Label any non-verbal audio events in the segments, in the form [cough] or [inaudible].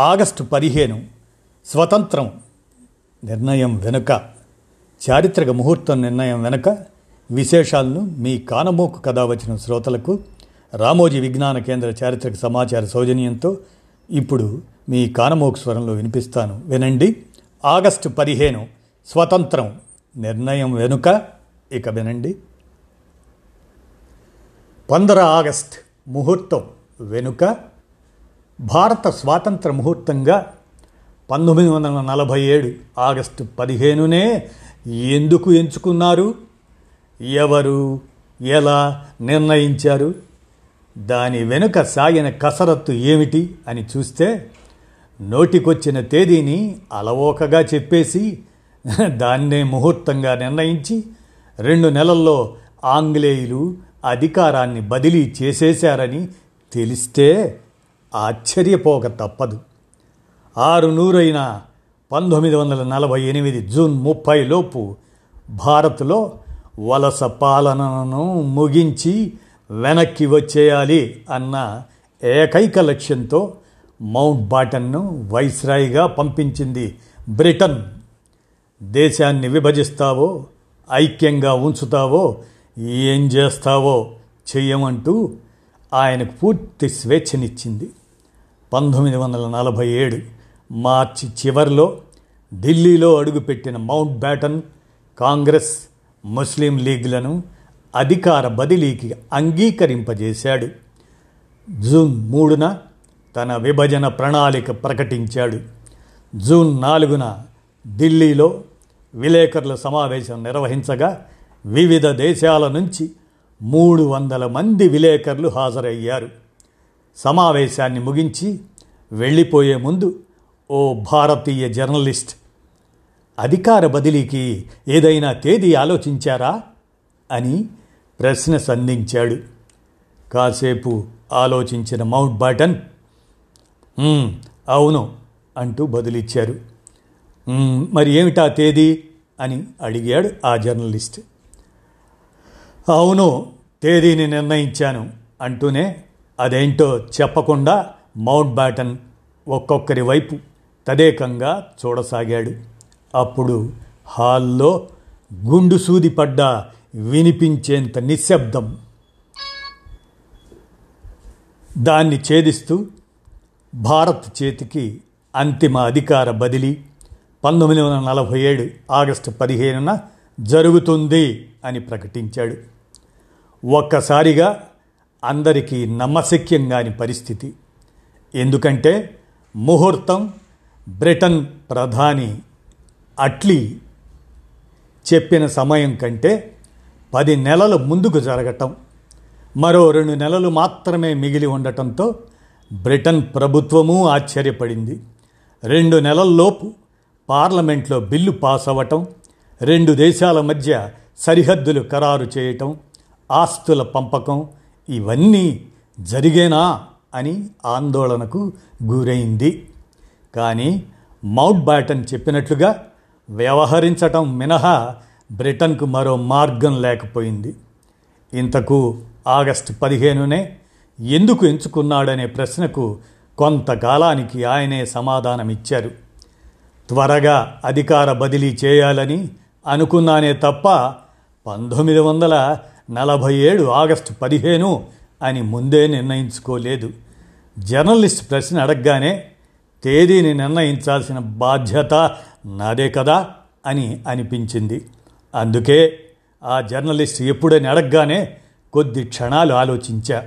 August పదిహేను స్వతంత్రం నిర్ణయం వెనుక చారిత్రక ముహూర్తం నిర్ణయం వెనుక విశేషాలను మీ కానమోకు కథ వచ్చిన శ్రోతలకు రామోజీ విజ్ఞాన కేంద్ర చారిత్రక సమాచార సౌజన్యంతో ఇప్పుడు మీ కానమోకు స్వరంలో వినిపిస్తాను. వినండి. ఆగస్టు పదిహేను స్వతంత్రం నిర్ణయం వెనుక ఇక వినండి. పందర ఆగస్ట్ ముహూర్తం వెనుక భారత స్వాతంత్ర ముహూర్తంగా పంతొమ్మిది వందల నలభై ఏడు ఆగస్టు పదిహేనునే ఎందుకు ఎంచుకున్నారు? ఎవరు? ఎలా నిర్ణయించారు? దాని వెనుక సాగిన కసరత్తు ఏమిటి అని చూస్తే నోటికొచ్చిన తేదీని అలవోకగా చెప్పేసి దాన్నే ముహూర్తంగా నిర్ణయించి రెండు నెలల్లో ఆంగ్లేయులు అధికారాన్ని బదిలీ చేసేశారని తెలిస్తే ఆశ్చర్యపోక తప్పదు. ఆరు నూరైన పంతొమ్మిది వందల నలభై ఎనిమిది జూన్ ముప్పై లోపు భారత్లో వలస పాలనను ముగించి వెనక్కి వచ్చేయాలి అన్న ఏకైక లక్ష్యంతో మౌంట్ బాటన్ను వైస్రాయిగా పంపించింది బ్రిటన్. దేశాన్ని విభజిస్తావో ఐక్యంగా ఉంచుతావో ఏం చేస్తావో చెయ్యమంటూ ఆయనకు పూర్తి స్వేచ్ఛనిచ్చింది. పంతొమ్మిది వందల నలభై ఏడు మార్చి చివరిలో ఢిల్లీలో అడుగుపెట్టిన మౌంట్ బ్యాటన్ కాంగ్రెస్ ముస్లిం లీగ్లను అధికార బదిలీకి అంగీకరింపజేశాడు. జూన్ మూడున తన విభజన ప్రణాళిక ప్రకటించాడు. జూన్ నాలుగున ఢిల్లీలో విలేకరుల సమావేశం నిర్వహించగా వివిధ దేశాల నుంచి మూడు వందల మంది విలేకరులు హాజరయ్యారు. సమావేశాన్ని ముగించి వెళ్ళిపోయే ముందు ఓ భారతీయ జర్నలిస్ట్ అధికార బదిలీకి ఏదైనా తేదీ ఆలోచించారా అని ప్రశ్న సంధించాడు. కాసేపు ఆలోచించిన మౌంట్ బాటన్ అవును అంటూ బదులిచ్చారు. మరి ఏమిటా తేదీ? అని అడిగాడు ఆ జర్నలిస్ట్. అవును తేదీని నిర్ణయించాను అంటూనే అదేంటో చెప్పకుండా మౌంట్ బ్యాటన్ ఒక్కొక్కరి వైపు తదేకంగా చూడసాగాడు. అప్పుడు హాల్లో గుండు సూది పడ్డ వినిపించేంత నిశ్శబ్దం దాన్ని ఛేదిస్తూ భారత్ చేతికి అంతిమ అధికార బదిలీ పంతొమ్మిది వందల నలభై ఏడు ఆగస్టు పదిహేనున జరుగుతుంది అని ప్రకటించాడు. ఒక్కసారిగా అందరికీ నమ్మశక్యం కాని పరిస్థితి. ఎందుకంటే ముహూర్తం బ్రిటన్ ప్రధాని అట్లీ చెప్పిన సమయం కంటే పది నెలలు ముందుకు జరగటం మరో రెండు నెలలు మాత్రమే మిగిలి ఉండటంతో బ్రిటన్ ప్రభుత్వము ఆశ్చర్యపడింది. రెండు నెలల్లోపు పార్లమెంట్లో బిల్లు పాస్ అవ్వటం రెండు దేశాల మధ్య సరిహద్దులు ఖరారు చేయటం ఆస్తుల పంపకం ఇవన్నీ జరిగేనా అని ఆందోళనకు గురైంది. కానీ మౌంట్ బ్యాటన్ చెప్పినట్లుగా వ్యవహరించటం మినహా బ్రిటన్కు మరో మార్గం లేకపోయింది. ఇంతకు ఆగస్టు పదిహేనునే ఎందుకు ఎంచుకున్నాడనే ప్రశ్నకు కొంతకాలానికి ఆయనే సమాధానమిచ్చారు. త్వరగా అధికార బదిలీ చేయాలని అనుకున్నానే తప్ప పంతొమ్మిది వందల నలభై ఏడు ఆగస్టు పదిహేను అని ముందే నిర్ణయించుకోలేదు. జర్నలిస్ట్ ప్రశ్న అడగగానే తేదీని నిర్ణయించాల్సిన బాధ్యత నాదే కదా అని అనిపించింది. అందుకే ఆ జర్నలిస్ట్ ఎప్పుడని అడగగానే కొద్ది క్షణాలు ఆలోచించా.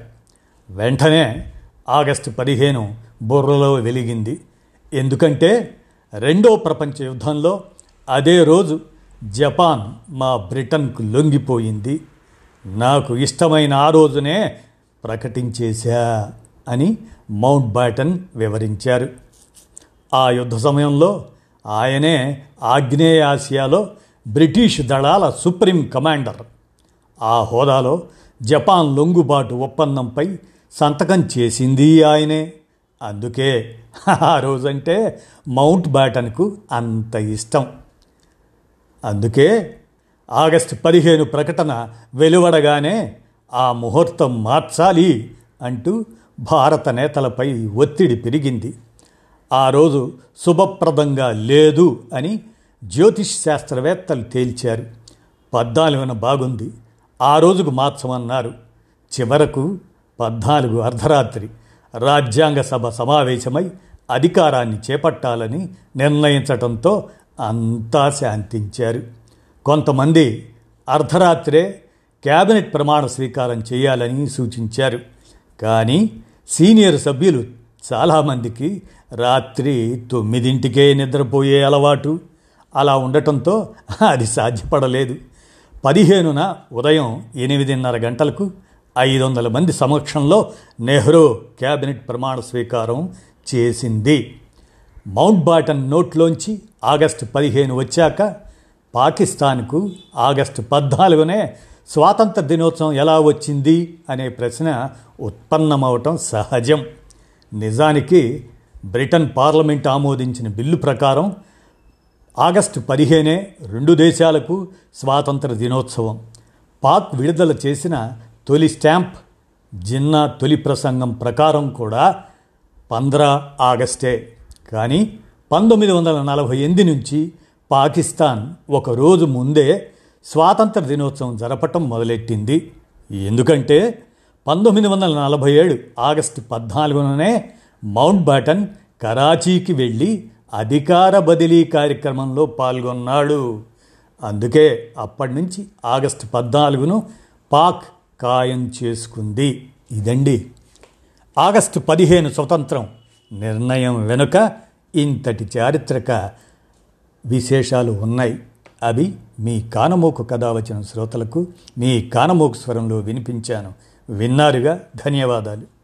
వెంటనే ఆగస్టు పదిహేను బుర్రలో వెలిగింది. ఎందుకంటే రెండో ప్రపంచ యుద్ధంలో అదే రోజు జపాన్ మా బ్రిటన్కు లొంగిపోయింది. నాకు ఇష్టమైన ఆ రోజునే ప్రకటించేశా అని మౌంట్ బ్యాటన్ వివరించారు. ఆ యుద్ధ సమయంలో ఆయనే ఆగ్నేయాసియాలో బ్రిటిష్ దళాల సుప్రీం కమాండర్. ఆ హోదాలో జపాన్ లొంగుబాటు ఒప్పందంపై సంతకం చేసింది ఆయనే. అందుకే [laughs] ఆ రోజంటే మౌంట్ బ్యాటన్కు అంత ఇష్టం. అందుకే ఆగస్టు పదిహేను ప్రకటన వెలువడగానే ఆ ముహూర్తం మార్చాలి అంటూ భారత నేతలపై ఒత్తిడి పెరిగింది. ఆ రోజు శుభప్రదంగా లేదు అని జ్యోతిష్ శాస్త్రవేత్తలు తేల్చారు. పద్నాలుగున బాగుంది. ఆ రోజుకు మార్చమన్నారు. చివరకు పద్నాలుగు అర్ధరాత్రి రాజ్యాంగ సభ సమావేశమై అధికారాన్ని చేపట్టాలని నిర్ణయించటంతో అంతా శాంతించారు. కొంతమంది అర్ధరాత్రే క్యాబినెట్ ప్రమాణ స్వీకారం చేయాలని సూచించారు. కానీ సీనియర్ సభ్యులు చాలామందికి రాత్రి తొమ్మిదింటికే నిద్రపోయే అలవాటు. అలా ఉండటంతో అది సాధ్యపడలేదు. పదిహేనున ఉదయం ఎనిమిదిన్నర గంటలకు ఐదు వందల మంది సమక్షంలో నెహ్రూ క్యాబినెట్ ప్రమాణ స్వీకారం చేసింది. మౌంట్ బాటన్ నోట్లోంచి ఆగస్టు పదిహేను వచ్చాక పాకిస్తాన్కు ఆగస్టు పద్నాలుగునే స్వాతంత్ర దినోత్సవం ఎలా వచ్చింది అనే ప్రశ్న ఉత్పన్నమవటం సహజం. నిజానికి బ్రిటన్ పార్లమెంట్ ఆమోదించిన బిల్లు ప్రకారం ఆగస్టు పదిహేనే రెండు దేశాలకు స్వాతంత్ర దినోత్సవం. పాక్ విడుదల చేసిన తొలి స్టాంప్ జిన్నా తొలి ప్రసంగం ప్రకారం కూడా పంద్రా ఆగస్టే. కానీ పంతొమ్మిది వందల నలభై ఎనిమిది నుంచి పాకిస్తాన్ ఒక రోజు ముందే స్వాతంత్ర దినోత్సవం జరపటం మొదలెట్టింది. ఎందుకంటే పంతొమ్మిది వందల నలభై ఏడు ఆగస్టు పద్నాలుగుననే మౌంట్ బాటన్ కరాచీకి వెళ్ళి అధికార బదిలీ కార్యక్రమంలో పాల్గొన్నాడు. అందుకే అప్పటి నుంచి ఆగస్టు పద్నాలుగును పాక్ ఖాయం చేసుకుంది. ఇదండి. ఆగస్టు పదిహేను స్వతంత్రం నిర్ణయం వెనుక ఇంతటి చారిత్రక విశేషాలు ఉన్నాయి. అవి మీ కానమోకు కథ వచ్చిన శ్రోతలకు మీ కానమోకు స్వరంలో వినిపించాను. విన్నారుగా ధన్యవాదాలు.